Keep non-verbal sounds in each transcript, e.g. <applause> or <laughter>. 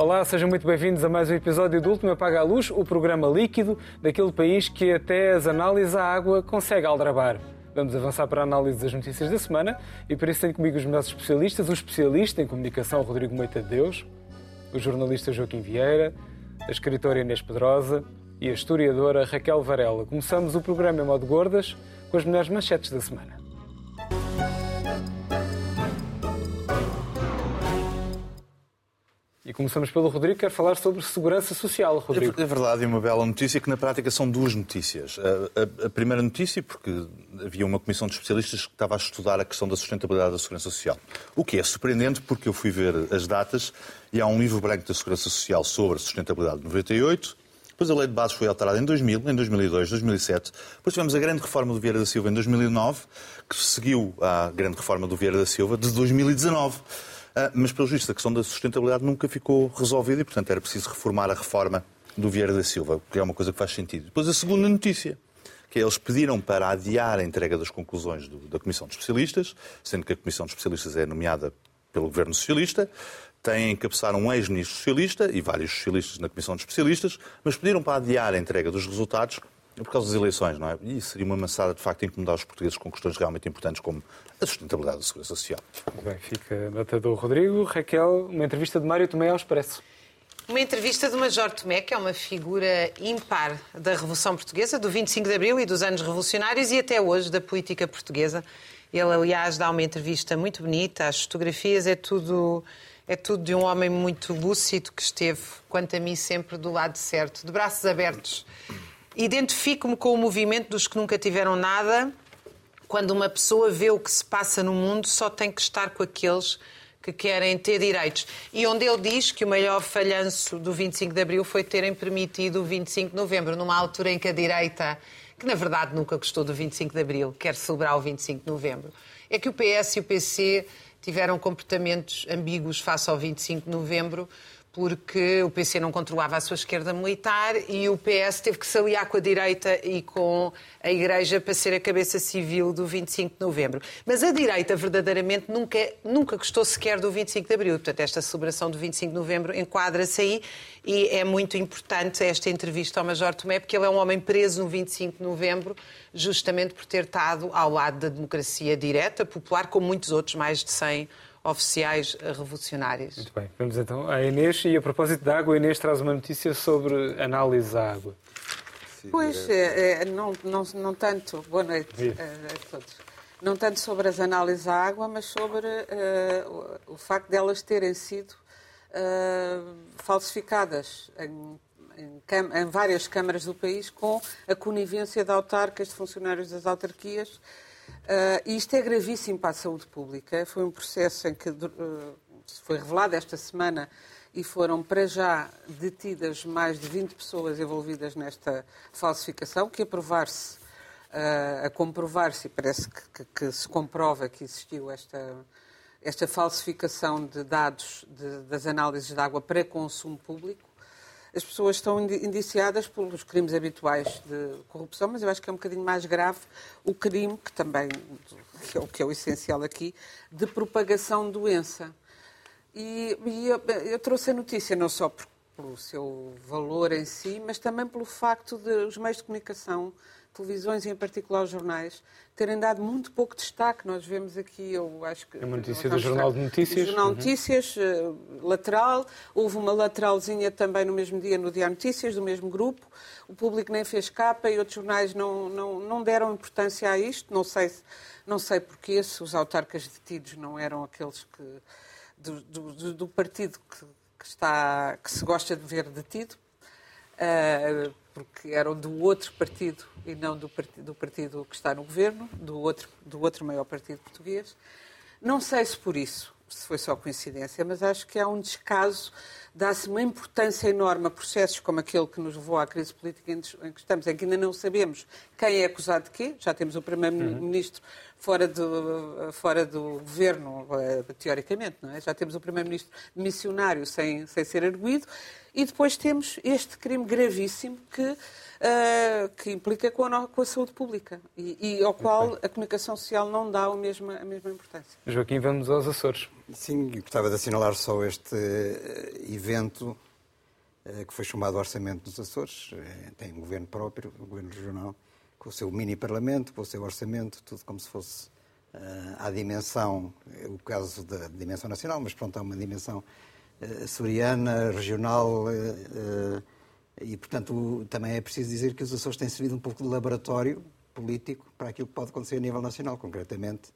Olá, sejam muito bem-vindos a mais um episódio do Último Apaga a Luz, o programa líquido daquele país que até as análises à água consegue aldrabar. Vamos avançar para a análise das notícias da semana e para isso tenho comigo os meus especialistas, o especialista em comunicação Rodrigo Moita de Deus, o jornalista Joaquim Vieira, a escritora Inês Pedrosa e a historiadora Raquel Varela. Começamos o programa em modo gordas com as melhores manchetes da semana. E começamos pelo Rodrigo, que quer falar sobre segurança social. Rodrigo. É verdade, e uma bela notícia que na prática são duas notícias. A, a, a, primeira notícia, porque havia uma comissão de especialistas que estava a estudar a questão da sustentabilidade da segurança social. O que é surpreendente, porque eu fui ver as datas e há um livro branco da segurança social sobre a sustentabilidade de 98. Depois a lei de bases foi alterada em 2000, em 2002, 2007. Depois tivemos a grande reforma do Vieira da Silva em 2009, que seguiu à grande reforma do Vieira da Silva de 2019. Ah, mas, pelo visto, a questão da sustentabilidade nunca ficou resolvida e, portanto, era preciso reformar a reforma do Vieira da Silva, que é uma coisa que faz sentido. Depois, a segunda notícia, que é, eles pediram para adiar a entrega das conclusões do, da Comissão de Especialistas, sendo que a Comissão de Especialistas é nomeada pelo Governo Socialista, tem a encabeçar um ex-ministro socialista e vários socialistas na Comissão de Especialistas, mas pediram para adiar a entrega dos resultados por causa das eleições, não é? E isso seria uma maçada, de facto, incomodar os portugueses com questões realmente importantes como a sustentabilidade da segurança social. Bem, fica a nota do Rodrigo. Raquel, uma entrevista de Mário Tomé ao Expresso. Uma entrevista de Major Tomé, que é uma figura impar da Revolução Portuguesa, do 25 de Abril e dos anos revolucionários e até hoje da política portuguesa. Ele, aliás, dá uma entrevista muito bonita, as fotografias é tudo, é tudo de um homem muito lúcido que esteve, quanto a mim, sempre do lado certo, de braços abertos Identifico-me com o movimento dos que nunca tiveram nada. Quando uma pessoa vê o que se passa no mundo, só tem que estar com aqueles que querem ter direitos. E onde ele diz que o maior falhanço do 25 de Abril foi terem permitido o 25 de Novembro, numa altura em que a direita, que na verdade nunca gostou do 25 de Abril, quer celebrar o 25 de Novembro, é que o PS e o PC tiveram comportamentos ambíguos face ao 25 de Novembro, porque o PC não controlava a sua esquerda militar e o PS teve que se aliar com a direita e com a Igreja para ser a cabeça civil do 25 de novembro. Mas a direita, verdadeiramente, nunca, nunca gostou sequer do 25 de abril. Portanto, esta celebração do 25 de novembro enquadra-se aí e é muito importante esta entrevista ao Major Tomé, porque ele é um homem preso no 25 de novembro, justamente por ter estado ao lado da democracia direta, popular, como muitos outros, mais de 100 oficiais revolucionários. Muito bem, vamos então à Inês. E a propósito da água, a Inês traz uma notícia sobre análise à água. Pois, é, é, não, não, não tanto. Boa noite a, a todos. Não tanto sobre as análises à água, mas sobre uh, o, o, facto de elas terem sido uh, falsificadas em, em, em, várias câmaras do país com a conivência de autarcas, de funcionários das autarquias Uh, e isto é gravíssimo para a saúde pública. Foi um processo em que uh, foi revelado esta semana e foram para já detidas mais de 20 pessoas envolvidas nesta falsificação, que a provar-se, uh, a comprovar-se, parece que, que, que, se comprova que existiu esta, esta falsificação de dados de, das análises de água para consumo público as pessoas estão indiciadas pelos crimes habituais de corrupção, mas eu acho que é um bocadinho mais grave o crime, que também que é o, que é o essencial aqui, de propagação de doença. E, e eu, eu, trouxe a notícia não só por, pelo seu valor em si, mas também pelo facto de os meios de comunicação televisões e em particular os jornais terem dado muito pouco destaque. Nós vemos aqui, eu acho que... É uma notícia do Jornal de Notícias. Do Jornal de uhum. Notícias, uh, lateral. Houve uma lateralzinha também no mesmo dia no Diário Notícias, do mesmo grupo. O público nem fez capa e outros jornais não, não, não deram importância a isto. Não sei, não sei porquê, se os autarcas detidos não eram aqueles que... do, do, do partido que, que, está, que se gosta de ver detido. Uh, porque eram do outro partido e não do partido, do partido que está no governo, do outro, do outro maior partido português. Não sei se por isso, se foi só coincidência, mas acho que há um descaso, dá-se uma importância enorme a processos como aquele que nos levou à crise política em que estamos, em que ainda não sabemos quem é acusado de quê. Já temos o Primeiro-Ministro fora do, fora do governo, eh, teoricamente, não é? Já temos o primeiro-ministro missionário sem, sem ser arguído e depois temos este crime gravíssimo que, uh, que implica com a, com a saúde pública e, e, ao qual a comunicação social não dá a mesma, a mesma importância. Joaquim, vamos aos Açores. Sim, gostava de assinalar só este evento que foi chamado Orçamento dos Açores. Tem um governo próprio, um governo regional com o seu mini-parlamento, com o seu orçamento, tudo como se fosse uh, à dimensão, o caso da dimensão nacional, mas pronto, há uma dimensão uh, açoriana, regional, uh, e portanto também é preciso dizer que os Açores têm servido um pouco de laboratório político para aquilo que pode acontecer a nível nacional, concretamente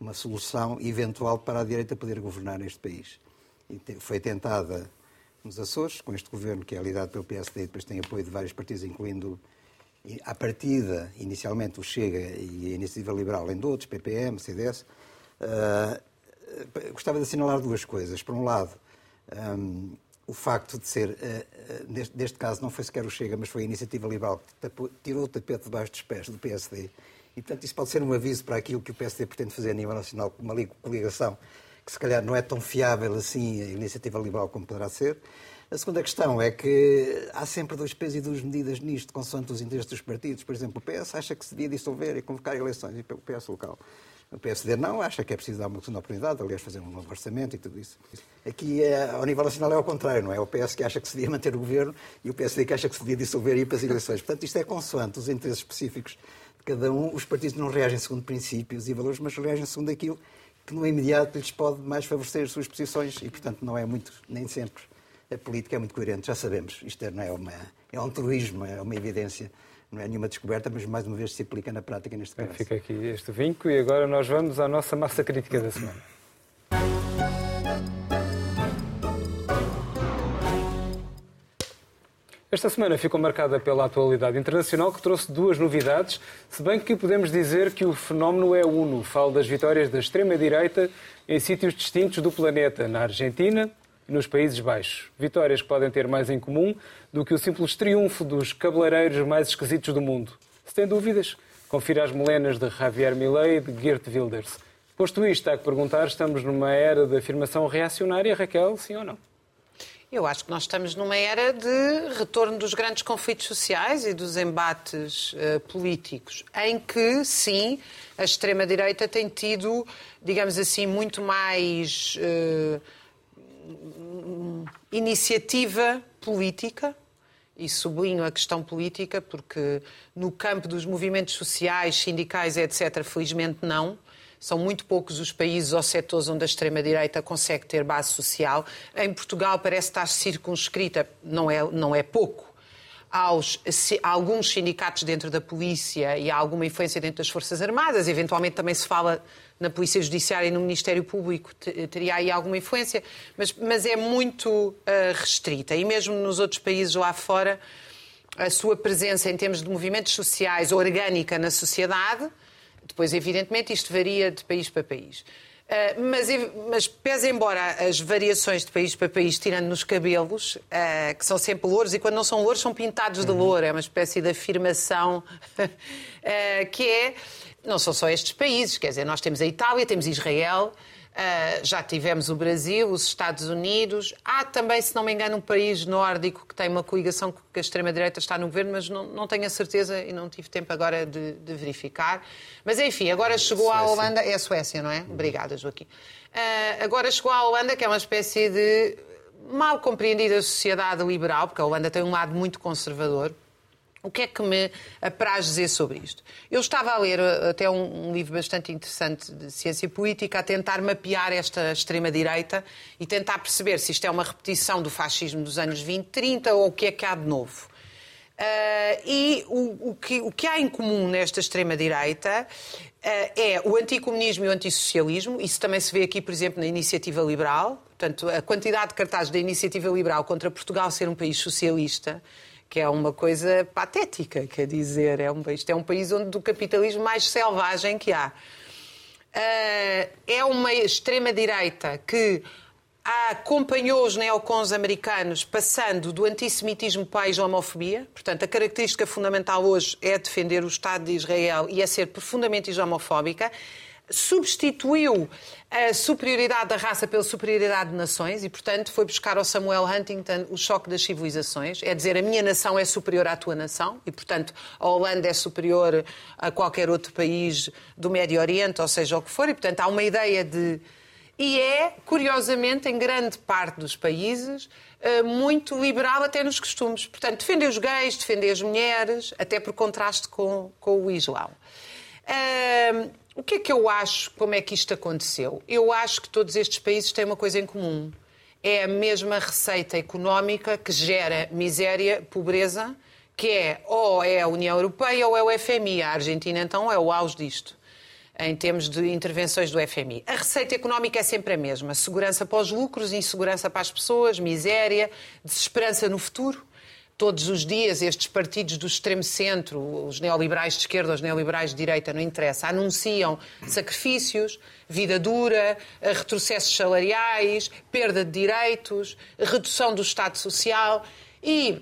uma solução eventual para a direita poder governar neste país. E foi tentada nos Açores, com este governo que é liderado pelo PSD e depois tem apoio de vários partidos, incluindo à partida, inicialmente o Chega e a Iniciativa Liberal, além de outros, PPM, CDS, uh, gostava de assinalar duas coisas. Por um lado, um, o facto de ser, uh, uh, neste, neste, caso, não foi sequer o Chega, mas foi a Iniciativa Liberal que tapou, tirou o tapete debaixo dos pés do PSD. E, portanto, isso pode ser um aviso para aquilo que o PSD pretende fazer a nível nacional, com uma coligação que, se calhar, não é tão fiável assim a Iniciativa Liberal como poderá ser. A segunda questão é que há sempre dois pesos e duas medidas nisto, consoante os interesses dos partidos. Por exemplo, o PS acha que se devia dissolver e convocar eleições, e o PS local. O PSD não, acha que é preciso dar uma segunda oportunidade, aliás, fazer um novo orçamento e tudo isso. Aqui, é, ao nível nacional, é ao contrário, não é? O PS que acha que se devia manter o governo e o PSD que acha que se devia dissolver e ir para as eleições. Portanto, isto é consoante os interesses específicos de cada um. Os partidos não reagem segundo princípios e valores, mas reagem segundo aquilo que no imediato lhes pode mais favorecer as suas posições e, portanto, não é muito, nem sempre a política é muito coerente, já sabemos. Isto não é, uma, é um truísmo, é uma evidência. Não é nenhuma descoberta, mas mais uma vez se aplica na prática neste caso. Fica aqui este vinco e agora nós vamos à nossa massa crítica da semana. Esta semana ficou marcada pela atualidade internacional, que trouxe duas novidades, se bem que podemos dizer que o fenómeno é uno. Falo das vitórias da extrema-direita em sítios distintos do planeta, na Argentina, nos Países Baixos. Vitórias que podem ter mais em comum do que o simples triunfo dos cabeleireiros mais esquisitos do mundo. Se tem dúvidas, confira as melenas de Javier Milei e de Geert Wilders. Posto isto, há que perguntar, estamos numa era de afirmação reacionária, Raquel, sim ou não? Eu acho que nós estamos numa era de retorno dos grandes conflitos sociais e dos embates uh, políticos, em que, sim, a extrema-direita tem tido, digamos assim, muito mais. Uh, iniciativa política, e sublinho a questão política, porque no campo dos movimentos sociais, sindicais, etc., felizmente não. São muito poucos os países ou setores onde a extrema-direita consegue ter base social. Em Portugal parece estar circunscrita, não é, não é pouco, aos a alguns sindicatos dentro da polícia e há alguma influência dentro das Forças Armadas. Eventualmente também se fala na Polícia Judiciária e no Ministério Público, teria aí alguma influência, mas, mas é muito uh, restrita. E mesmo nos outros países lá fora, a sua presença em termos de movimentos sociais orgânica na sociedade, depois, evidentemente, isto varia de país para país. Uh, mas, mas pese embora as variações de país para país, tirando nos cabelos, uh, que são sempre louros, e quando não são louros são pintados de uhum. louro, é uma espécie de afirmação uh, <laughs> que é. Não são só estes países, quer dizer, nós temos a Itália, temos Israel, Uh, já tivemos o Brasil, os Estados Unidos. Há também, se não me engano, um país nórdico que tem uma coligação que a extrema-direita está no governo, mas não, não tenho a certeza e não tive tempo agora de, de verificar. Mas enfim, agora chegou à Holanda. É a Suécia, não é? Obrigada, Joaquim. Uh, agora chegou à Holanda, que é uma espécie de mal compreendida sociedade liberal, porque a Holanda tem um lado muito conservador. O que é que me apraz dizer sobre isto? Eu estava a ler uh, até um, um, livro bastante interessante de ciência política a tentar mapear esta extrema-direita e tentar perceber se isto é uma repetição do fascismo dos anos 20, 30 ou o que é que há de novo. Uh, e o, o, que, o, que, há em comum nesta extrema-direita uh, é o anticomunismo e o antissocialismo. Isso também se vê aqui, por exemplo, na iniciativa liberal. Portanto, a quantidade de cartazes da iniciativa liberal contra Portugal ser um país socialista que é uma coisa patética, quer dizer, é um, isto é um país onde do capitalismo mais selvagem que há. Uh, é uma extrema-direita que acompanhou os neocons americanos passando do antissemitismo para a islamofobia. Portanto, a característica fundamental hoje é defender o Estado de Israel e é ser profundamente islamofóbica. Substituiu a superioridade da raça pela superioridade de nações e, portanto, foi buscar ao Samuel Huntington o choque das civilizações. É dizer, a minha nação é superior à tua nação e, portanto, a Holanda é superior a qualquer outro país do Médio Oriente, ou seja, o que for. E, portanto, há uma ideia de e é, curiosamente, em grande parte dos países, eh, muito liberal até nos costumes. Portanto, defender os gays, defender as mulheres, até por contraste com, com o Islão. Uh, o que é que eu acho, como é que isto aconteceu? Eu acho que todos estes países têm uma coisa em comum. É a mesma receita económica que gera miséria, pobreza, que é ou é a União Europeia ou é o FMI. A Argentina, então, é o auge disto em termos de intervenções do FMI. A receita económica é sempre a mesma: segurança para os lucros, insegurança para as pessoas, miséria, desesperança no futuro. Todos os dias, estes partidos do extremo centro, os neoliberais de esquerda, os neoliberais de direita, não interessa, anunciam sacrifícios, vida dura, retrocessos salariais, perda de direitos, redução do Estado Social. E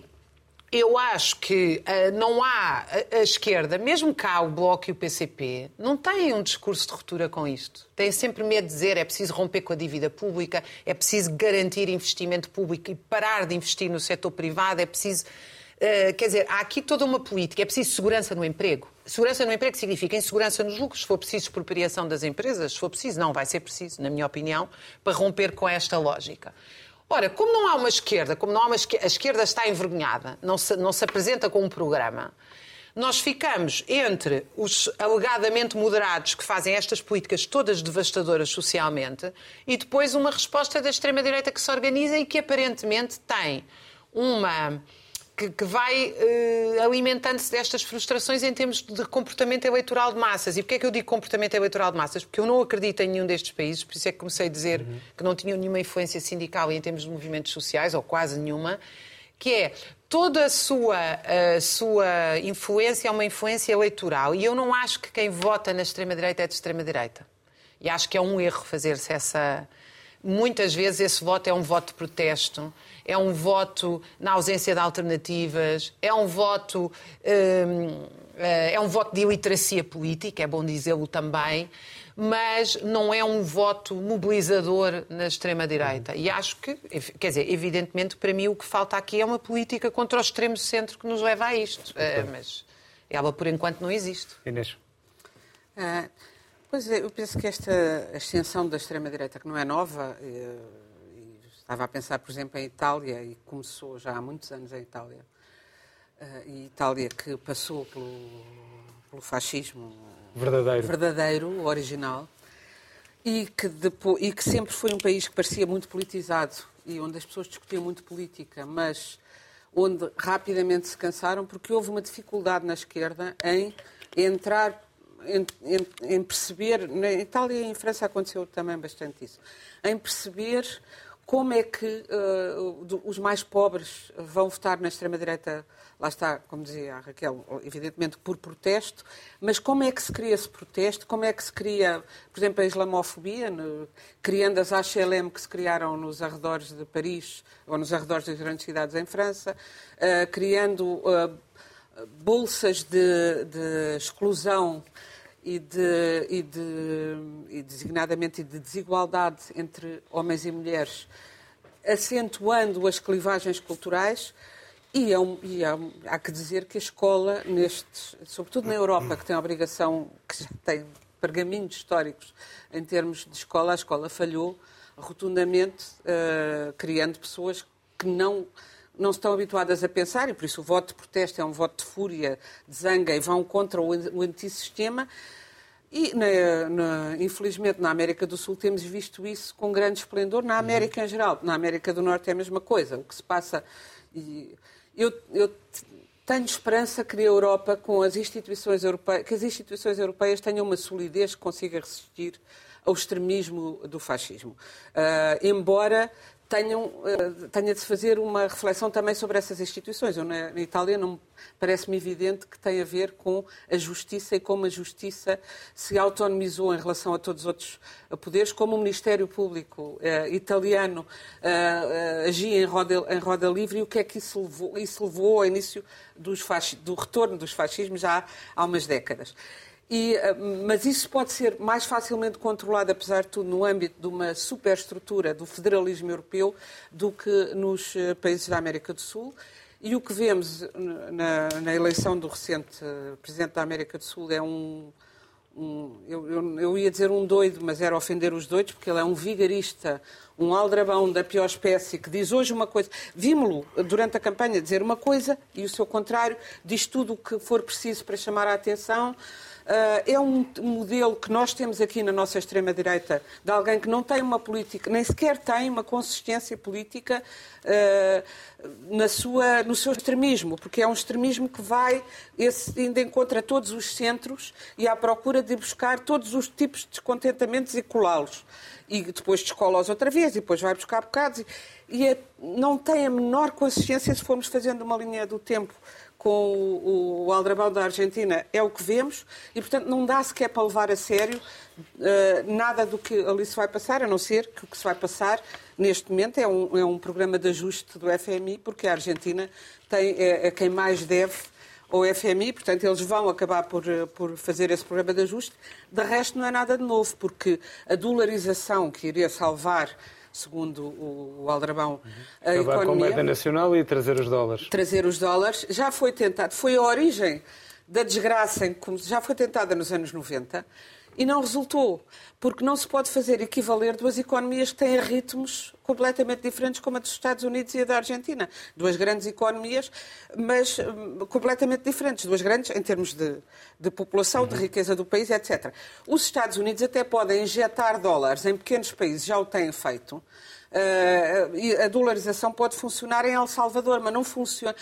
eu acho que uh, não há a, a, esquerda, mesmo cá o Bloco e o PCP, não têm um discurso de ruptura com isto. Têm sempre medo de dizer é preciso romper com a dívida pública, é preciso garantir investimento público e parar de investir no setor privado, é preciso. Uh, quer dizer, há aqui toda uma política, é preciso segurança no emprego. Segurança no emprego significa insegurança nos lucros, se for preciso expropriação das empresas, se for preciso, não vai ser preciso, na minha opinião, para romper com esta lógica. Ora, como não há uma esquerda, como não há uma esquerda, a esquerda está envergonhada, não se, não se apresenta com um programa, nós ficamos entre os alegadamente moderados que fazem estas políticas todas devastadoras socialmente e depois uma resposta da extrema-direita que se organiza e que aparentemente tem uma que, que vai uh, alimentando-se destas frustrações em termos de comportamento eleitoral de massas. E porquê é que eu digo comportamento eleitoral de massas? Porque eu não acredito em nenhum destes países, por isso é que comecei a dizer uhum. que não tinham nenhuma influência sindical em termos de movimentos sociais, ou quase nenhuma, que é toda a sua, a sua influência é uma influência eleitoral. E eu não acho que quem vota na extrema-direita é de extrema-direita. E acho que é um erro fazer-se essa. Muitas vezes esse voto é um voto de protesto é um voto na ausência de alternativas, é um voto. Hum, eh, é um voto de iliteracia política, é bom dizê-lo também, mas não é um voto mobilizador na extrema-direita. E acho que, quer dizer, evidentemente, para mim o que falta aqui é uma política contra o extremo centro que nos leva a isto. Uh, mas ela, por enquanto, não existe. Inês. Uh, pois é, eu penso que esta ascensão da extrema-direita, que não é nova, uh, Estava a pensar, por exemplo, em Itália, e começou já há muitos anos em Itália. Uh, e Itália que passou pelo, pelo fascismo verdadeiro. verdadeiro, original, e que, depois, e que sempre foi um país que parecia muito politizado e onde as pessoas discutiam muito política, mas onde rapidamente se cansaram porque houve uma dificuldade na esquerda em entrar, em, em, em perceber, na Itália e em França aconteceu também bastante isso, em perceber como é que uh, os mais pobres vão votar na extrema-direita? Lá está, como dizia a Raquel, evidentemente por protesto, mas como é que se cria esse protesto? Como é que se cria, por exemplo, a islamofobia, no, criando as HLM que se criaram nos arredores de Paris ou nos arredores das grandes cidades em França, uh, criando uh, bolsas de, de exclusão e, de, e, de, e designadamente de desigualdade entre homens e mulheres, acentuando as clivagens culturais. E, é um, e é um, há que dizer que a escola, nestes, sobretudo na Europa, que tem a obrigação, que já tem pergaminhos históricos em termos de escola, a escola falhou rotundamente, uh, criando pessoas que não não estão habituadas a pensar, e por isso o voto de protesto é um voto de fúria, de zanga, e vão contra o antissistema. E, na, na, infelizmente, na América do Sul temos visto isso com grande esplendor, na América em geral. Na América do Norte é a mesma coisa. O que se passa. E eu, eu tenho esperança que a Europa, com as instituições europeias, que as instituições europeias tenham uma solidez que consiga resistir ao extremismo do fascismo. Uh, embora tenham, eh, tenha de se fazer uma reflexão também sobre essas instituições. Eu, na, Itália não parece-me evidente que tem a ver com a justiça e como a justiça se autonomizou em relação a todos os outros poderes, como o Ministério Público eh, italiano eh, agia em roda, em roda livre e o que é que isso levou, isso levou ao início dos do retorno dos fascismos já há umas décadas. E, eh, mas isso pode ser mais facilmente controlado, apesar de tudo, no âmbito de uma superestrutura do federalismo europeu do que nos eh, países da América do Sul. E o que vemos na, na eleição do recente eh, Presidente da América do Sul é um. um eu, eu, eu, ia dizer um doido, mas era ofender os doidos, porque ele é um vigarista, um aldrabão da pior espécie, que diz hoje uma coisa. Vimos-lo durante a campanha dizer uma coisa e o seu contrário, diz tudo o que for preciso para chamar a atenção. Uh, é um modelo que nós temos aqui na nossa extrema-direita de alguém que não tem uma política, nem sequer tem uma consistência política uh, na sua, no seu extremismo, porque é um extremismo que vai ainda encontra todos os centros e à procura de buscar todos os tipos de descontentamentos e colá-los. E depois descola-os outra vez, e depois vai buscar bocados. E, e é, não tem a menor consistência se formos fazendo uma linha do tempo com o, o Aldrabão da Argentina é o que vemos e, portanto, não dá sequer para levar a sério uh, nada do que ali se vai passar, a não ser que o que se vai passar neste momento é um, é um programa de ajuste do FMI, porque a Argentina tem, é, é quem mais deve ao FMI, portanto, eles vão acabar por, eh, por fazer esse programa de ajuste. De resto, não é nada de novo, porque a dolarização que iria salvar segundo o, Aldrabão, a Acabar economia. com a moeda nacional e trazer os dólares. Trazer os dólares. Já foi tentado, foi a origem da desgraça, em, já foi tentada nos anos 90 e não resultou, porque não se pode fazer equivaler duas economias que têm ritmos completamente diferentes, como a dos Estados Unidos e a da Argentina. Duas grandes economias, mas hum, completamente diferentes. Duas grandes em termos de, de população, de riqueza do país, etc. Os Estados Unidos até podem injetar dólares em pequenos países, já o têm feito. Uh, a dolarização pode funcionar em El Salvador, mas não funciona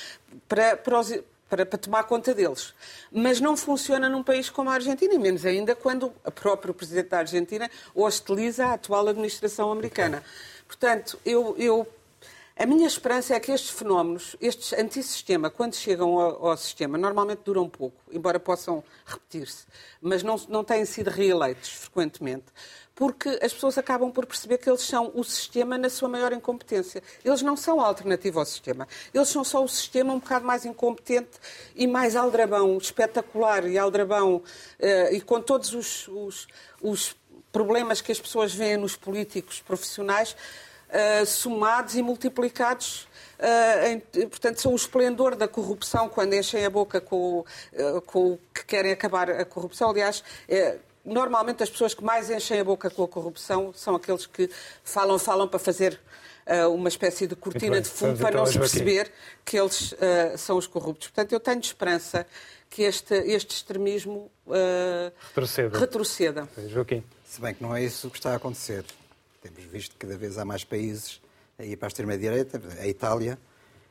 para, para os para, para, tomar conta deles. Mas não funciona num país como a Argentina, e menos ainda quando o próprio Presidente da Argentina hostiliza a atual administração americana. Portanto, eu, eu, a minha esperança é que estes fenómenos, estes antissistema, quando chegam ao, ao sistema, normalmente duram pouco, embora possam repetir-se, mas não, não têm sido reeleitos frequentemente porque as pessoas acabam por perceber que eles são o sistema na sua maior incompetência. Eles não são a alternativa ao sistema. Eles são só o sistema um bocado mais incompetente e mais aldrabão, espetacular e aldrabão, uh, e com todos os, os, os, problemas que as pessoas veem nos políticos profissionais, uh, somados e multiplicados Uh, em, portanto, são o esplendor da corrupção quando enchem a boca com, uh, com o que querem acabar a corrupção. Aliás, normalmente as pessoas que mais enchem a boca com a corrupção são aqueles que falam, falam para fazer uh, uma espécie de cortina de fundo para então não se perceber que eles uh, são os corruptos. Portanto, eu tenho esperança que este, este extremismo uh, retroceda. retroceda. Joaquim. Se bem que não é isso que está a acontecer. Temos visto que cada vez há mais países a ir para a extrema-direita, a Itália,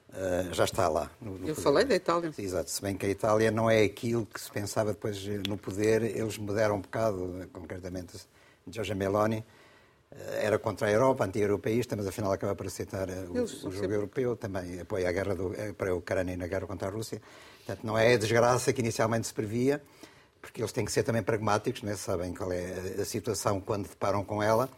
Uh, já está lá. No, no Eu poder. falei da Itália. Exato, se bem que a Itália não é aquilo que se pensava depois no poder, eles mudaram um bocado, concretamente Giorgia Meloni, uh, era contra a Europa, anti-europeísta, mas afinal acaba por aceitar uh, o, o, jogo sempre... europeu, também apoia a guerra do, para a Ucrânia na guerra contra a Rússia. Portanto, não é a desgraça que inicialmente se previa, porque eles têm que ser também pragmáticos, né? sabem qual é a situação quando deparam com ela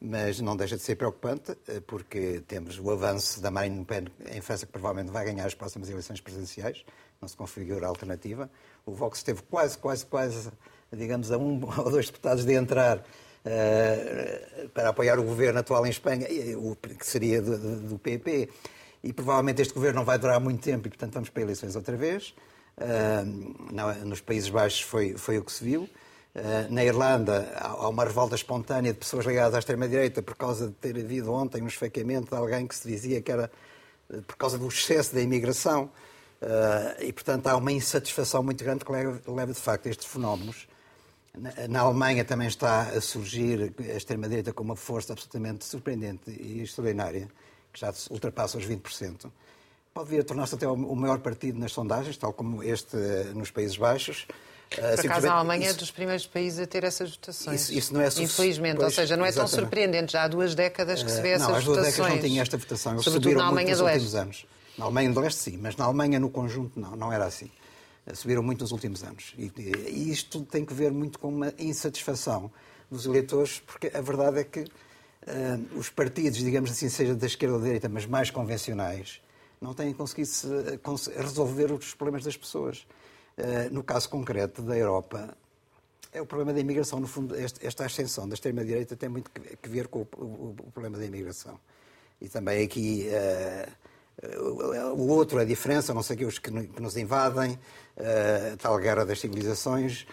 mas não deixa de ser preocupante, eh, porque temos o avanço da Marine Le Pen em França, que provavelmente vai ganhar as próximas eleições presidenciais, não se configura alternativa. O Vox esteve quase, quase, quase, digamos, a um <laughs> ou dois deputados de entrar uh, para apoiar o governo atual em Espanha, o que seria do, do, PP. E provavelmente este governo não vai durar muito tempo e, portanto, vamos para eleições outra vez. Uh, nos Países Baixos foi, foi o que se viu. Eh, na Irlanda há uma revolta espontânea de pessoas ligadas à extrema-direita por causa de ter havido ontem um esfaqueamento de alguém que se dizia que era eh, por causa do excesso da imigração. Eh, e, portanto, há uma insatisfação muito grande que leva, de facto, a estes fenómenos. Na Alemanha também está a surgir a extrema-direita com uma força absolutamente surpreendente e extraordinária, que já ultrapassa os 20%. Pode vir a tornar-se até o maior partido nas sondagens, tal como este nos Países Baixos. Por acaso, a Alemanha isso, é dos primeiros países a ter essas votações. Isso, isso não é Infelizmente, pois, ou seja, não é exatamente. tão surpreendente. Já há duas décadas que se vê uh, essas não, votações. Não, há duas décadas não tinha esta votação. Eles Sobretudo na Alemanha do Leste. Anos. Na Alemanha do Leste, sim, mas na Alemanha, no conjunto, não, não era assim. Subiram muito nos últimos anos. E, e isto tem que ver muito com uma insatisfação dos eleitores, porque a verdade é que uh, os partidos, digamos assim, seja da esquerda ou da direita, mas mais convencionais, não têm conseguido resolver os problemas das pessoas. Uh, no caso concreto da Europa, é o problema da imigração. No fundo, esta ascensão da extrema-direita tem muito que ver com o, problema da imigração. E também aqui uh, o outro, a diferença, não sei que, os que, nos invadem, tal guerra das civilizações,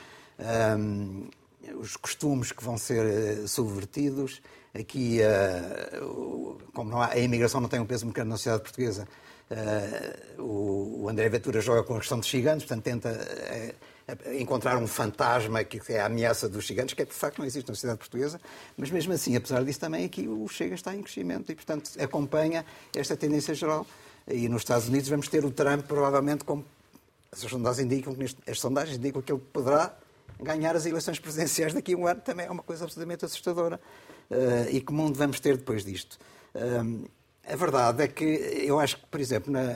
os costumes que vão ser subvertidos. Aqui, como há, a imigração não tem um peso muito grande na sociedade portuguesa, o André Ventura joga com a questão dos gigantes, portanto tenta encontrar um fantasma que é a ameaça dos gigantes, que é, de facto não existe na sociedade portuguesa, mas mesmo assim, apesar disso, também aqui o Chega está em crescimento e, portanto, acompanha esta tendência geral. E nos Estados Unidos vamos ter o Trump, provavelmente, como as sondagens indicam, as sondagens indicam que ele poderá ganhar as eleições presidenciais daqui a um ano, também é uma coisa absolutamente assustadora. E que mundo vamos ter depois disto? A verdade é que eu acho que, por exemplo, na,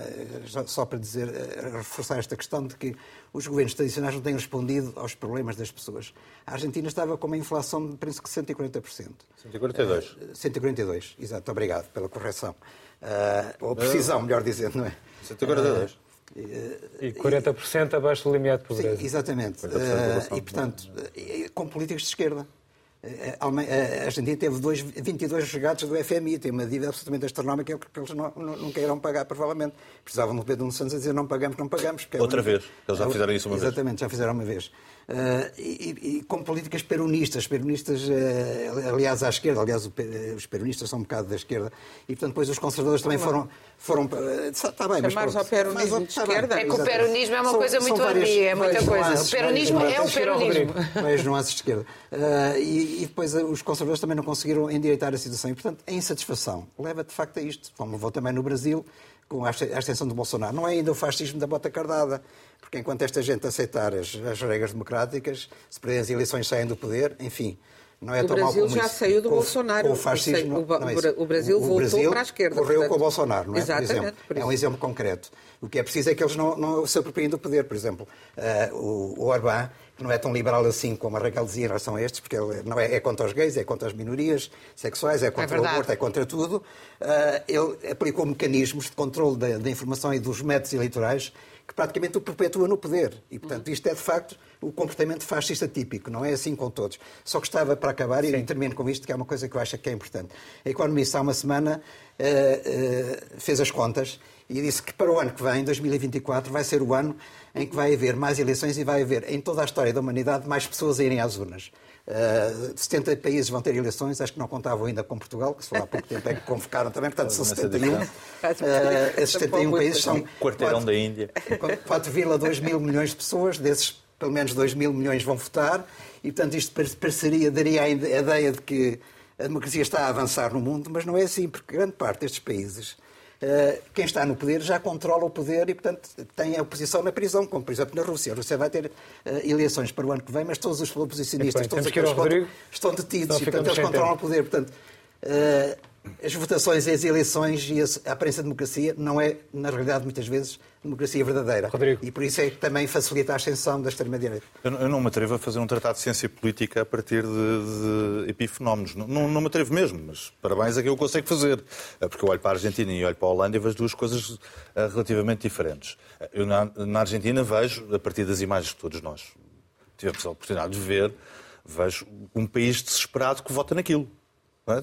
só para dizer, eh, reforçar esta questão de que os governos tradicionais não têm respondido aos problemas das pessoas. A Argentina estava com uma inflação de, penso que 140%. 142. Uh, 142, exato, obrigado pela correção. Uh, ou precisão, melhor dizendo, não é? 142. Uh, e 40% abaixo do limiar de pobreza. Sim, exatamente. Uh, e, portanto, com políticas de esquerda. A Argentina teve dois, 22 resgates do FMI, tem uma dívida absolutamente astronómica que eles não, não, não queiram pagar, provavelmente. Precisavam do Pedro Santos a dizer não pagamos, não pagamos. É Outra vez, eles já fizeram isso uma Exatamente, vez. Exatamente, já fizeram uma vez. Uh, e, e, com políticas peronistas, peronistas, uh, aliás, à esquerda, aliás, os peronistas são um bocado da esquerda, e portanto depois os conservadores também foram. foram está bem, mas. ao peronismo mas, de esquerda. É que o peronismo é uma são, coisa muito ampla, é muita coisa. o peronismo é o peronismo. Mas nuances de esquerda. Uh, e, e, depois os conservadores também não conseguiram endireitar a situação, e portanto a insatisfação leva de facto a isto, como levou também no Brasil com a extensão do Bolsonaro. Não é ainda o fascismo da bota cardada, porque enquanto esta gente aceitar as, as regras democráticas, se perder as eleições saem do poder, enfim, não é o tão Brasil mal como já isso. saiu do com, Bolsonaro. Com o fascismo, o, é o Brasil o, voltou Brasil para a esquerda. Correu portanto... com o Bolsonaro, não é? Exatamente, por exemplo. Por é um exemplo concreto. O que é preciso é que eles não, não se apropriem do poder. Por exemplo, uh, o, o Orbán, não é tão liberal assim como a Raquel dizia em relação a estes, porque ele não é, é contra os gays, é contra as minorias sexuais, é contra é o aborto, é contra tudo. Uh, ele aplicou mecanismos de controle da, da informação e dos métodos eleitorais que praticamente o perpetua no poder. E, portanto, isto é, de facto, o comportamento fascista típico. Não é assim com todos. Só que estava para acabar, e termino com isto, que é uma coisa que eu acho que é importante. A Economista, há uma semana, uh, uh, fez as contas e disse que para o ano que vem, 2024, vai ser o ano em que vai haver mais eleições e vai haver, em toda a história da humanidade, mais pessoas a irem às urnas. Uh, eh, 70 países vão ter eleições, acho que não contavam ainda com Portugal, que só há pouco tempo é que convocaram também, portanto são 71. Uh, esses 71 países são. Quarteirão 4, da Índia. 4,2 mil milhões de pessoas, desses pelo menos 2 mil milhões vão votar, e portanto isto pareceria, daria a ideia de que a democracia está a avançar no mundo, mas não é assim, porque grande parte destes países eh, quem está no poder já controla o poder e, portanto, tem a oposição na prisão, como, por exemplo, na Rússia. A Rússia vai ter uh, eleições para o ano que vem, mas todos os oposicionistas, bem, todos aqueles que estão detidos e, portanto, eles controlam o poder. Portanto, uh, as votações e as eleições e a aparência de democracia não é, na realidade, muitas vezes, democracia verdadeira. Rodrigo. E por isso é que também facilita a ascensão da extrema-direita. Eu não me atrevo a fazer um tratado de ciência política a partir de, de epifenómenos. Não, não, não, me atrevo mesmo, mas parabéns a que eu consigo fazer. Eh, porque eu olho para a Argentina e olho para a Holanda e vejo duas coisas eh, relativamente diferentes. Eu na, na Argentina vejo, a partir das imagens que todos nós tivemos a oportunidade de ver, vejo um país desesperado que vota naquilo. É?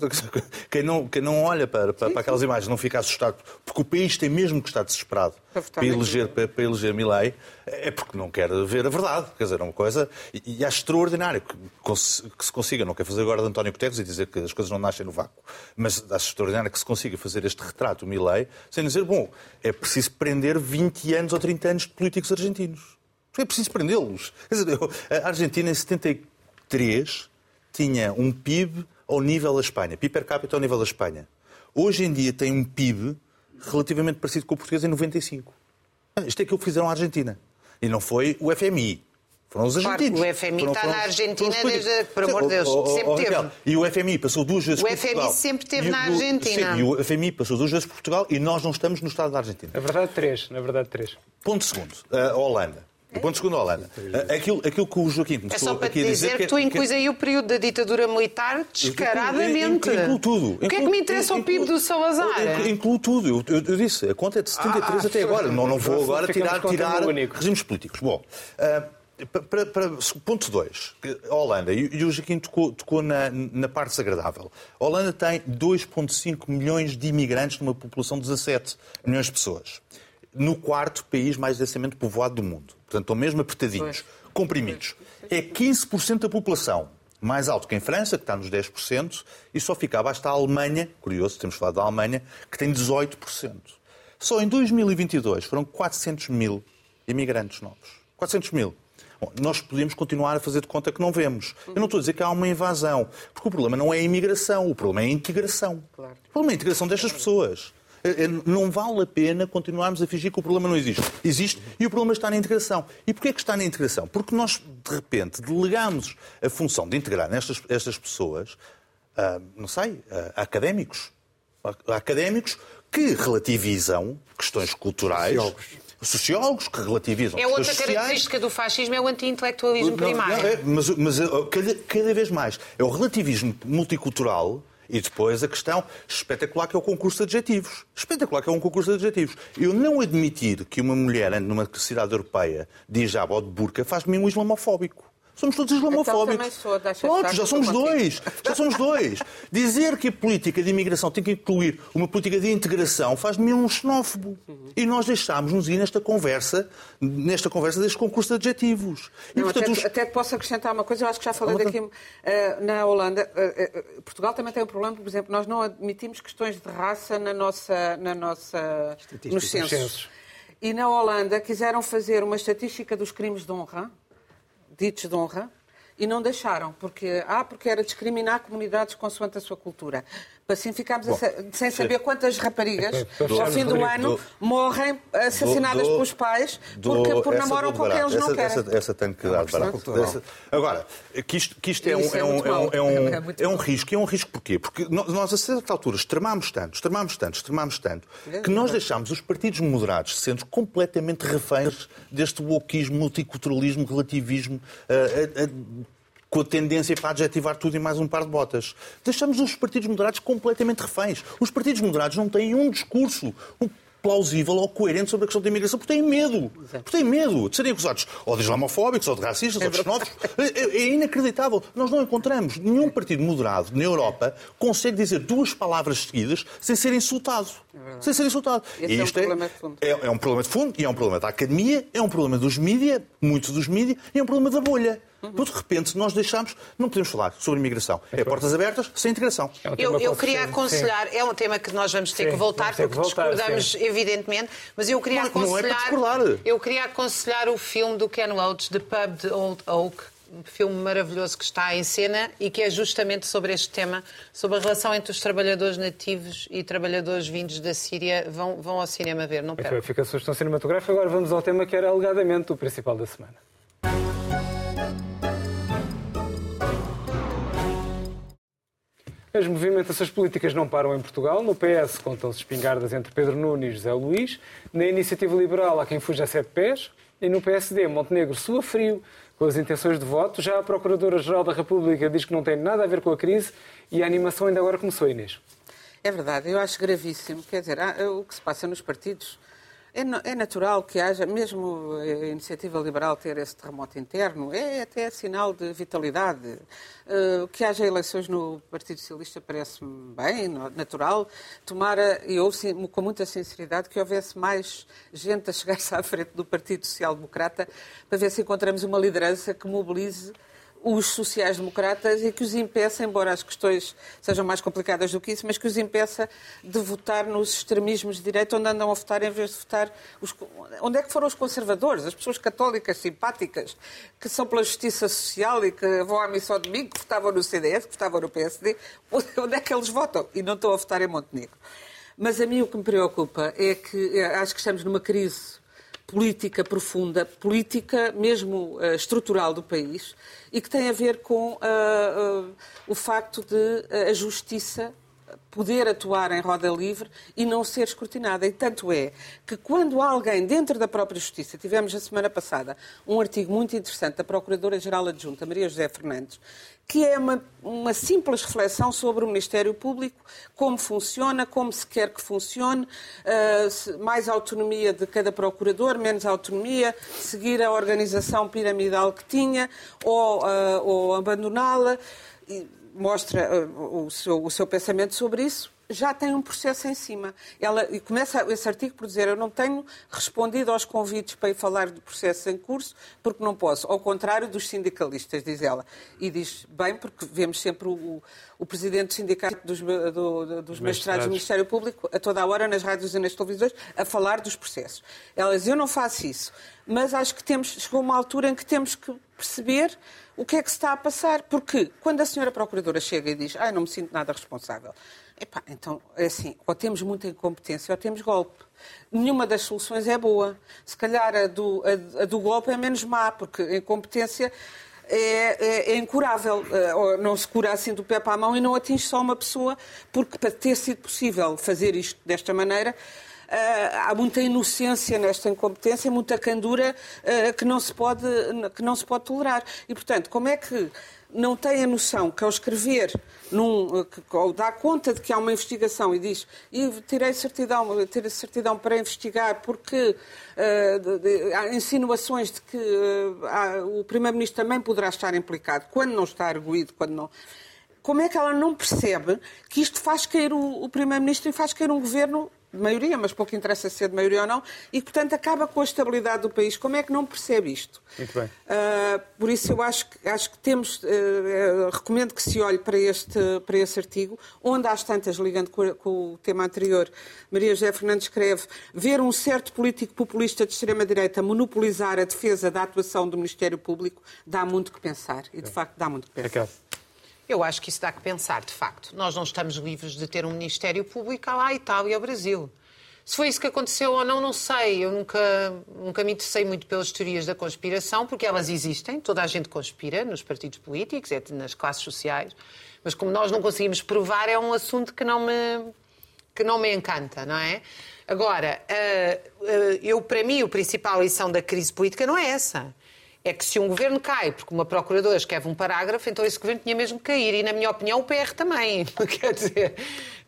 Quem, não, quem não olha para, para, para, aquelas imagens não fica assustado, porque o país tem mesmo que estar desesperado para, para eleger, para, para eleger Milley, é porque não quer ver a verdade. Quer dizer, é uma coisa. E, e acho extraordinário que, que, se consiga, não quero fazer agora de António Guterres e dizer que as coisas não nascem no vácuo, mas acho extraordinário que se consiga fazer este retrato, Milley, sem dizer, bom, é preciso prender 20 anos ou 30 anos de políticos argentinos. É preciso prendê-los. Quer dizer, a Argentina em 73 tinha um PIB ao nível da Espanha, PIB per capita ao nível da Espanha. Hoje em dia tem um PIB relativamente parecido com o português em 95. Isto é aquilo que fizeram à Argentina. E não foi o FMI. Foram os argentinos. Claro, o FMI foram, está foram, na Argentina foram desde, por amor de Deus, Oh, oh, sempre oh, teve. E o FMI passou duas vezes O por FMI Portugal. sempre teve E o- na Argentina. Sim, e o FMI passou duas vezes por Portugal e nós não estamos no estado da Argentina. Na verdade, três. Na verdade, três. Ponto segundo, a Holanda. O ponto segundo, Holanda. Ah, Aquilo, aquilo que o Joaquim É começou só para aqui te a dizer dizer que tu incluís aí o período da ditadura militar descaradamente. Incluo tudo. O que é que me interessa o PIB do Salazar? Incluo, incluo tudo. Eu, eu- eu disse, a conta é de 73 Ah, até agora. Não, não vou agora tirar, tirar regimes políticos. Bom, ah, para, para- ponto 2. A Holanda, e, e o Joaquim tocou, tocou na, na parte desagradável. A Holanda tem 2,5 milhões de imigrantes numa população de 17 milhões de pessoas. No quarto país mais densamente povoado do mundo. Portanto, estão mesmo apertadinhos, comprimidos. É 15% da população. Mais alto que em França, que está nos 10%, e só fica abaixo da Alemanha, curioso, temos falado da Alemanha, que tem 18%. Só em 2022 foram 400 mil imigrantes novos. 400 mil. Bom, nós podemos continuar a fazer de conta que não vemos. Eu não estou a dizer que há uma invasão, porque o problema não é a imigração, o problema é a integração. O problema é a integração destas pessoas. É- é- Não vale a pena continuarmos a fingir que o problema não existe. Existe e o problema está na integração. E porquê é que está na integração? Porque nós, de repente, delegamos a função de integrar nestas, estas pessoas, ah, não sei, ah, a académicos. A- Académicos que relativizam questões culturais. Sociólogos. Sociólogos que relativizam É outra sociais. característica do fascismo, é o anti-intelectualismo primário. não, é, mas mas, cada, cada vez mais. É o relativismo multicultural e depois a questão espetacular que é o concurso de adjetivos. Espetacular que é um concurso de adjetivos. Eu não admitir que uma mulher ande numa cidade europeia de hijab ou de burca faz de mim um islamofóbico. Somos todos islamofóbicos. Pronto, estar, já somos dois. Já somos dois. Dizer que a política de imigração tem que incluir uma política de integração faz de mim um xenófobo. E nós deixámos-nos ir nesta conversa, nesta conversa deste concurso de adjetivos. E, Não, portanto, até, os- até posso acrescentar uma coisa, eu acho que já falei daqui eh, na Holanda. eh, eh, Portugal também tem um problema, por exemplo, nós não admitimos questões de raça na nossa, na nossa, nos censos. E na Holanda quiseram fazer uma estatística dos crimes de honra, ditos de honra, e não deixaram, porque, ah, porque era discriminar comunidades consoante a sua cultura. Assim ficámos a sa- sem saber quantas raparigas, <laughs> Para ao fim do ano, morrem assassinadas Dou- pelos pais porque, por namoram com quem eles não essa, querem. Essa, essa tenho que dar barato. Agora, que isto, que isto é, um, é é, um, é, um, é, um, <laughs> É é um risco. E é um risco porquê? Porque nós, a certa altura, extremámos tanto, extremámos tanto, extremámos tanto, que nós deixámos os partidos moderados sendo completamente reféns deste wokeismo, multiculturalismo, relativismo, ah, ah, ah, com a tendência para adjetivar tudo em mais um par de botas. Deixamos os partidos moderados completamente reféns. Os partidos moderados não têm um discurso plausível ou coerente sobre a questão da imigração, porque têm medo. Porque têm medo de serem acusados ou de islamofóbicos, ou de racistas, ou de xenófobos. É, é inacreditável. Nós não encontramos. Nenhum partido moderado na Europa consegue dizer duas palavras seguidas sem ser insultado. sem ser insultado. Esse E é um problema de fundo. É, é um problema de fundo, e é um problema da academia, é um problema dos mídia, muitos dos mídia, e é um problema da bolha. Uhum. Porque de repente nós deixamos, não podemos falar sobre imigração. É portas abertas, sem integração. É um Eu, eu queria aconselhar, é um tema que nós vamos ter Sim, que voltar, ter que porque voltar, discordamos sim. evidentemente, mas eu queria Não- não é aconselhar. eu queria aconselhar o filme do Ken Loach, The Pub de Old Oak, um filme maravilhoso que está em cena e que é justamente sobre este tema, sobre a relação entre os trabalhadores nativos e trabalhadores vindos da Síria. Vão, vão ao cinema ver, não percam. bem, fica a sugestão cinematográfica. Agora vamos ao tema que era alegadamente o principal da semana. As movimentações políticas não param em Portugal. No PS contam-se espingardas entre Pedro Nunes e José Luís. Na Iniciativa Liberal há quem fuja a sete pés. E no PSD, Montenegro sua frio com as intenções de voto. Já a Procuradora-Geral da República diz que não tem nada a ver com a crise e a animação ainda agora começou, Inês. É verdade, eu acho gravíssimo. Quer dizer, o que se passa nos partidos é, é natural que haja, mesmo a iniciativa liberal ter esse terremoto interno, é até sinal de vitalidade. Eh, que haja eleições no Partido Socialista parece-me bem, natural. Tomara, e sim, com muita sinceridade, que houvesse mais gente a chegar-se à frente do Partido Social Democrata para ver se encontramos uma liderança que mobilize os sociais-democratas e que os impeça, embora as questões sejam mais complicadas do que isso, mas que os impeça de votar nos extremismos de direita onde andam a votar em vez de votar... Os... Onde é que foram os conservadores? As pessoas católicas, simpáticas, que são pela justiça social e que vão à missa ao domingo, que votavam no CDS, que votavam no PSD, <laughs> onde é que eles votam? E não estão a votar em Montenegro. Mas a mim o que me preocupa é que eh, acho que estamos numa crise política profunda, política mesmo uh, estrutural do país, e que tem a ver com uh, o facto de a justiça poder atuar em roda livre e não ser escrutinada. E tanto é que quando alguém dentro da própria Justiça, tivemos a semana passada um artigo muito interessante da Procuradora-Geral Adjunta, Maria José Fernandes, que é uma, uma, simples reflexão sobre o Ministério Público, como funciona, como se quer que funcione, uh, mais autonomia de cada procurador, menos autonomia, seguir a organização piramidal que tinha ou, uh, ou abandoná-la mostra uh, o, seu, o seu pensamento sobre isso, já tem um processo em cima. Ela, e começa esse artigo por dizer: Eu não tenho respondido aos convites para ir falar do processo em curso, porque não posso. Ao contrário dos sindicalistas, diz ela. E diz bem, porque vemos sempre o, o presidente do Sindicato dos, do, dos Magistrados do Ministério Público, a toda a hora, nas rádios e nas televisões, a falar dos processos. Ela diz: Eu não faço isso, mas acho que temos, chegou uma altura em que temos que perceber o que é que se está a passar. Porque quando a senhora Procuradora chega e diz, ah, não me sinto nada responsável, epá, então é assim, ou temos muita incompetência ou temos golpe. Nenhuma das soluções é boa. Se calhar a do, a, a do golpe é menos má, porque a incompetência é, é, é, incurável. Uh, não se cura assim do pé para a mão e não atinge só uma pessoa, porque para ter sido possível fazer isto desta maneira, há muita inocência nesta incompetência, muita candura uh, que, não se pode, que não se pode tolerar. E, portanto, como é que não tem a noção que ao escrever, num, que, ou dá conta de que há uma investigação e diz e tirei certidão, tirei certidão para investigar porque uh, de, de, há insinuações de que uh, há, o Primeiro-Ministro também poderá estar implicado, quando não está arguído, quando não como é que ela não percebe que isto faz cair o, o Primeiro-Ministro e faz cair um governo de maioria, mas pouco interessa ser de maioria ou não, e portanto acaba com a estabilidade do país. Como é que não percebe isto? Muito bem. Uh, por isso eu acho que, acho que temos, uh, recomendo que se olhe para este, para este artigo, onde às tantas, ligando com, com o tema anterior, Maria José Fernandes escreve, ver um certo político populista de extrema-direita monopolizar a defesa da atuação do Ministério Público dá muito que pensar. E de facto dá muito que pensar. Eu acho que isso dá que pensar, de facto. Nós não estamos livres de ter um Ministério Público lá à Itália e ao Brasil. Se foi isso que aconteceu ou não, não sei. Eu nunca, nunca me interessei muito pelas teorias da conspiração, porque elas existem, toda a gente conspira nos partidos políticos, é nas classes sociais, mas como nós não conseguimos provar, é um assunto que não me, que não me encanta, não é? Agora, eh, eh, eu, para mim, a principal lição da crise política não é essa é que se um governo cai porque uma procuradora escreve um parágrafo, então esse governo tinha mesmo que cair. E, na minha opinião, o PR também. <laughs> Quer dizer,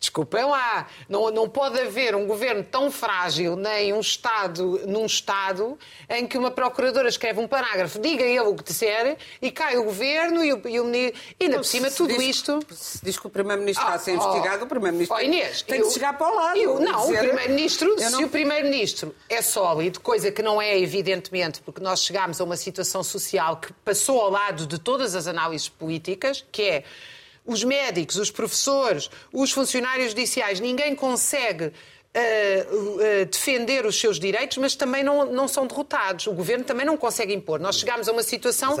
desculpem lá, não, não pode haver um governo tão frágil, nem um Estado, num Estado, em que uma procuradora escreve um parágrafo, diga ele o que disser, e cai o governo e o, e o ministro. E ainda por cima, tudo diz, isto. Se diz que o Primeiro-Ministro está a ser oh, investigado, o Primeiro-Ministro oh, Inês, tem eu, de chegar para o lado. Eu, não, dizer, o Primeiro-Ministro, não... se o Primeiro-Ministro é sólido, coisa que não é, evidentemente, porque nós chegámos a uma situação social que passou ao lado de todas as análises políticas, que é os médicos, os professores, os funcionários judiciais, ninguém consegue Uh, uh, defender os seus direitos, mas também não, não são derrotados. O governo também não consegue impor. Nós chegámos a uma situação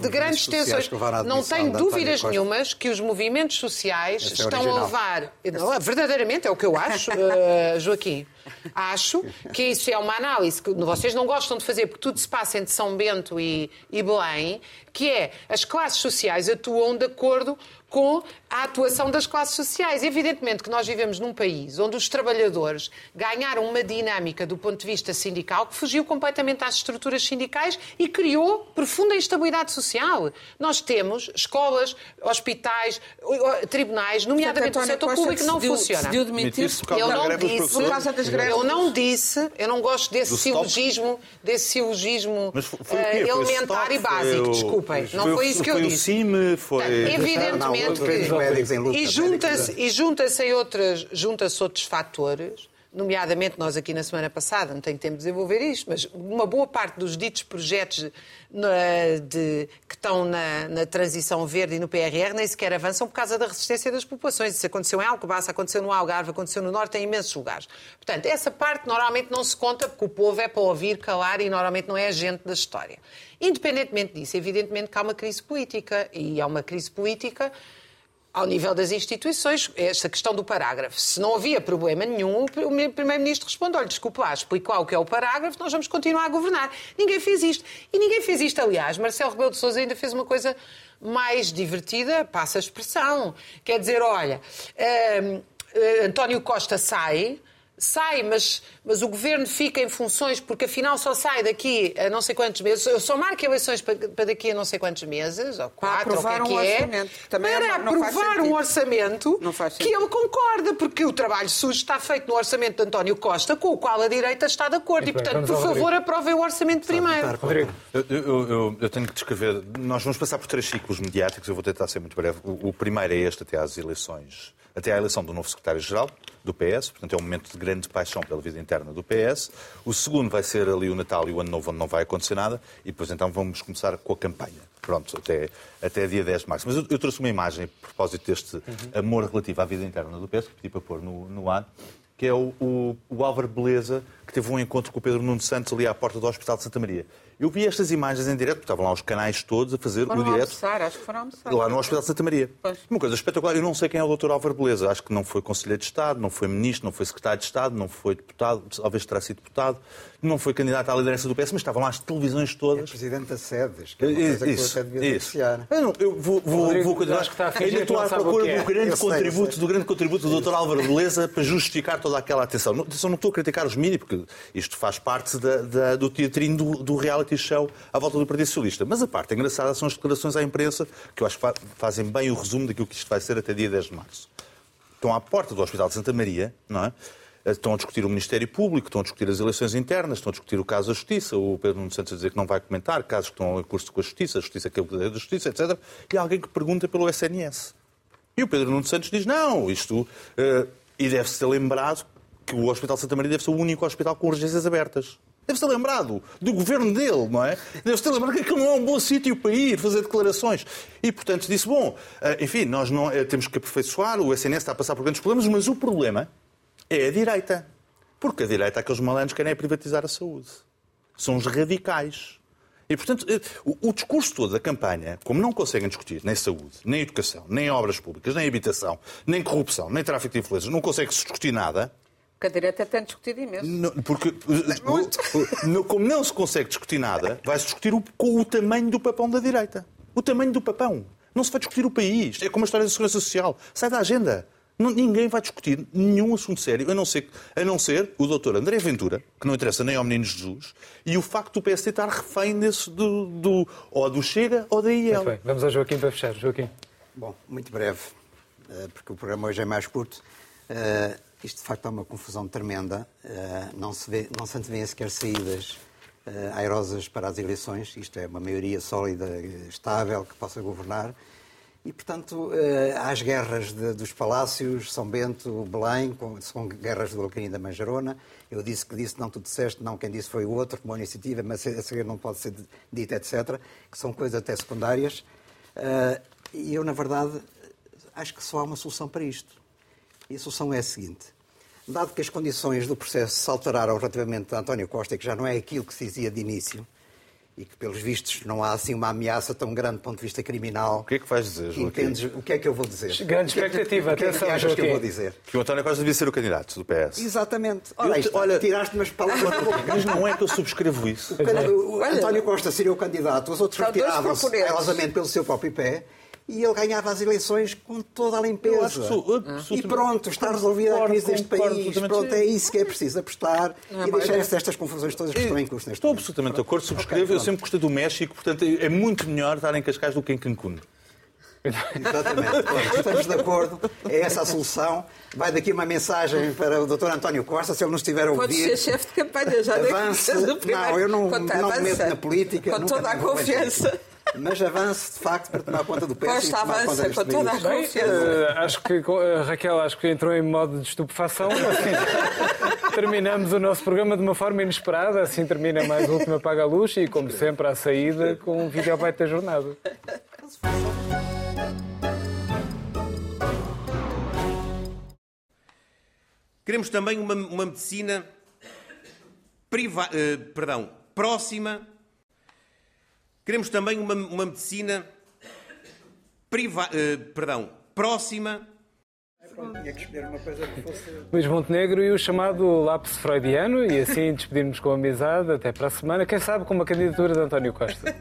de grandes tensões. Não tenho dúvidas nenhumas que os movimentos sociais é estão é a levar. Não, verdadeiramente, é o que eu acho, uh, <laughs> Joaquim. Acho que isso é uma análise que vocês não gostam de fazer porque tudo se passa entre São Bento e, e Belém, que é as classes sociais atuam de acordo com a atuação das classes sociais. Evidentemente que nós vivemos num país onde os trabalhadores ganharam uma dinâmica do ponto de vista sindical que fugiu completamente às estruturas sindicais e criou profunda instabilidade social. Nós temos escolas, hospitais, tribunais, nomeadamente Portanto, o setor público, que não funciona. Eu não disse, eu não disse, eu não gosto desse silogismo, desse silogismo uh, elementar e básico, desculpem. Não foi isso que eu disse. Foi o CIME, foi... Evidentemente que... E junta-se e junta a outras, junta-se outros fatores nomeadamente nós aqui na semana passada, não tenho tempo de desenvolver isto, mas uma boa parte dos ditos projetos de, que estão na, na, transição verde e no PRR nem sequer avançam por causa da resistência das populações. Isso aconteceu em Alcobaça, aconteceu no Algarve, aconteceu no Norte, em imensos lugares. Portanto, essa parte normalmente não se conta porque o povo é para ouvir, calar e normalmente não é agente da história. Independentemente disso, evidentemente que há uma crise política e há uma crise política ao nível das instituições, esta questão do parágrafo. Se não havia problema nenhum, o Primeiro-Ministro respondeu olha desculpa lá, explicou lá o que é o parágrafo, nós vamos continuar a governar. Ninguém fez isto. E ninguém fez isto, aliás. Marcelo Rebelo de Sousa ainda fez uma coisa mais divertida, passa a expressão. Quer dizer, olha, uh, uh, António Costa sai, sai, mas, mas o governo fica em funções, porque afinal só sai daqui a não sei quantos meses. Eu só marco eleições para, para daqui a não sei quantos meses, ou quatro, para ou o que é, um que é, Também para é, aprovar um orçamento que ele concorda, porque o trabalho sujo está feito no orçamento de António Costa, com o qual a direita está de acordo. Muito e, portanto, por favor, aprovem o orçamento primeiro. Rodrigo. Eu, eu, eu, eu, tenho que descrever. Nós vamos passar por três ciclos mediáticos, eu vou tentar ser muito breve. O, o primeiro é este, até às eleições até à eleição do novo secretário-geral do PS, portanto é um momento de grande paixão pela vida interna do PS. O segundo vai ser ali o Natal e o Ano Novo, onde não vai acontecer nada, e depois então vamos começar com a campanha. Pronto, até, até dia 10 de março. Mas eu, eu trouxe uma imagem a propósito deste uhum. amor relativo à vida interna do PS, que pedi para pôr no, no ar, que é o, o, o Álvaro Beleza, que teve um encontro com o Pedro Nuno Santos ali à porta do Hospital de Santa Maria. Eu vi estas imagens em direto, porque estavam lá os canais todos a fazer foram o direto. Almoçar, acho que foram almoçar. Lá no Hospital de Santa Maria. Pois. Uma coisa espetacular. Eu não sei quem é o Dr. Álvaro Beleza. Acho que não foi Conselheiro de Estado, não foi Ministro, não foi Secretário de Estado, não foi deputado, talvez terá sido deputado, não foi candidato à liderança do PS, mas estavam lá as televisões todas. É Presidente da SEDES, que é uma coisa isso, que eu até devia isso. Eu, não, eu vou, vou, Rodrigo, vou continuar. Acho que está a Ainda estou à procura é. do grande Eu contributo, sei. do grande contributo do Dr. Álvaro Beleza para justificar toda aquela atenção. Não, atenção, não estou a criticar os mini, porque isto faz parte da, da, do teatrinho do, do reality show à volta do Partido Socialista. Mas a parte engraçada são as declarações à imprensa, que eu acho que fa- fazem bem o resumo daquilo que isto vai ser até dia 10 de março. Estão à porta do Hospital de Santa Maria, não é? Estão a discutir o Ministério Público, estão a discutir as eleições internas, estão a discutir o caso da Justiça, o Pedro Nuno Santos a dizer que não vai comentar casos que estão em curso com a Justiça, a Justiça que é o poder da Justiça, etc. E há alguém que pergunta pelo SNS. E o Pedro Nuno Santos diz, não, isto... eh, e deve-se ter lembrado que o Hospital Santa Maria deve ser o único hospital com urgências abertas. Deve ser lembrado do governo dele, não é? Deve ser lembrado que aquilo não é um bom sítio para ir fazer declarações. E, portanto, disse, bom, eh, enfim, nós não, eh, temos que aperfeiçoar, o SNS está a passar por grandes problemas, mas o problema é a direita. Porque a direita, aqueles malandros, querem é privatizar a saúde. São os radicais. E, portanto, eh, o, discurso todo da campanha, como não conseguem discutir nem saúde, nem educação, nem obras públicas, nem habitação, nem corrupção, nem tráfico de influências, não consegue-se discutir nada, Porque a direita tem discutido imenso. não, porque, Muito. o- o- como não se consegue discutir nada, vai-se discutir o, com o tamanho do papão da direita. O tamanho do papão. Não se vai discutir o país. É como a história da segurança social. Sai da agenda. Não- ninguém vai discutir nenhum assunto sério, a não, ser, a não ser o doutor André Ventura, que não interessa nem ao menino Jesus, e o facto do PSD estar refém desse, do, do, ou do Chega ou da IEL. Muito bem, vamos ao Joaquim para fechar. Joaquim. Bom, muito breve, eh, porque o programa hoje é mais curto. Isto, de facto, é uma confusão tremenda. Eh, Não se, vê, não se antevêem sequer saídas eh, airosas para as eleições. Isto é uma maioria sólida, estável, que possa governar. E, portanto, eh, há as guerras de- dos palácios, São Bento, Belém, com, são guerras do Alcarim da Manjarona. Eu disse que disse, não, tu disseste, não, quem disse foi o outro, uma iniciativa, mas a seguir não pode ser dita, etc., que são coisas até secundárias. E eu, na verdade, acho que só há uma solução para isto. E a solução é a seguinte. Dado que as condições do processo se alteraram relativamente a António Costa, que já não é aquilo que se dizia de início, e que, pelos vistos, não há assim uma ameaça tão grande do ponto de vista criminal. O que é que vais dizer, Joaquim? Entendes o que é que eu vou dizer? Grande O é expectativa, O que é que atenção, achas que eu vou dizer? Que o António Costa devia ser o candidato do PS. Exatamente. Te- olha- tiraste umas palavras da boca. Mas não é que eu subscrevo isso. O António Costa seria o candidato, os outros retiravam-se pelo seu próprio pé e ele ganhava as eleições com toda a limpeza. Eu acho que E pronto, está resolvida a crise deste país. Pronto, é isso que é preciso apostar Não é e deixar ideia. estas questões todas que estão em curso neste Estou momento. absolutamente de acordo, subscrevo. Ok, eu sempre gostei do México, portanto é muito melhor estar em Cascais do que em Cancún. Exatamente. <laughs> Estamos de acordo. É essa a solução. Vai daqui uma mensagem para o Dr. António Costa, se ele nos estiver a ouvir. ser chefe de campanha, já Avance. <laughs> Não, eu não, Conta, não me meto na política. Com toda a confiança. Mas avance, de facto, para tomar conta do PS e tomar conta avança com toda a confiança. eh, acho que eh, Raquel acho que entrou em modo de estupefação. Assim, terminamos o nosso programa de uma forma inesperada. Assim termina mais o último Apaga a Luz e, como sempre, à saída com um videobite da jornada. Queremos também uma, uma medicina priva, eh, perdão, próxima. Queremos também uma, uma medicina priva, eh, perdão, próxima. Tinha que escolher uma coisa que fosse. Luís Montenegro e o chamado lapso freudiano, e assim <laughs> despedimos com amizade. Até para a semana. Quem sabe com uma candidatura de António Costa.